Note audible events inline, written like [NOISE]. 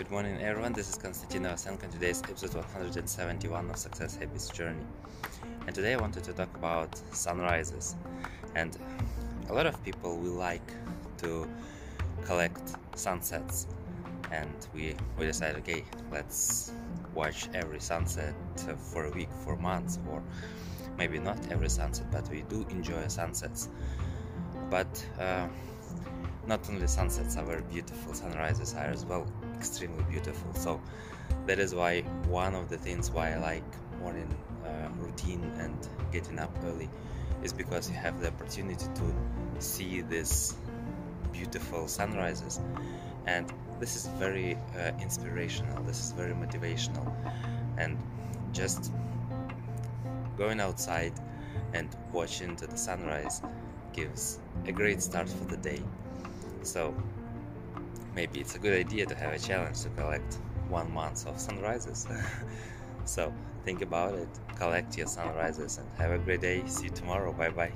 Good morning everyone, this is Konstantin Novosenko and today's episode 171 of Success Habits Journey. And today I wanted to talk about sunrises. And a lot of people will like to collect sunsets. And we, we decided, okay, let's watch every sunset for a week, for months, or maybe not every sunset, but we do enjoy sunsets. But uh, not only sunsets are beautiful, sunrises are as well extremely beautiful. So that is why one of the things why I like morning uh, routine and getting up early is because you have the opportunity to see these beautiful sunrises. And this is very uh, inspirational. This is very motivational. And just going outside and watching the sunrise gives a great start for the day so maybe it's a good idea to have a challenge to collect one month of sunrises. [LAUGHS] so think about it, collect your sunrises, and have a great day. See you tomorrow. Bye bye.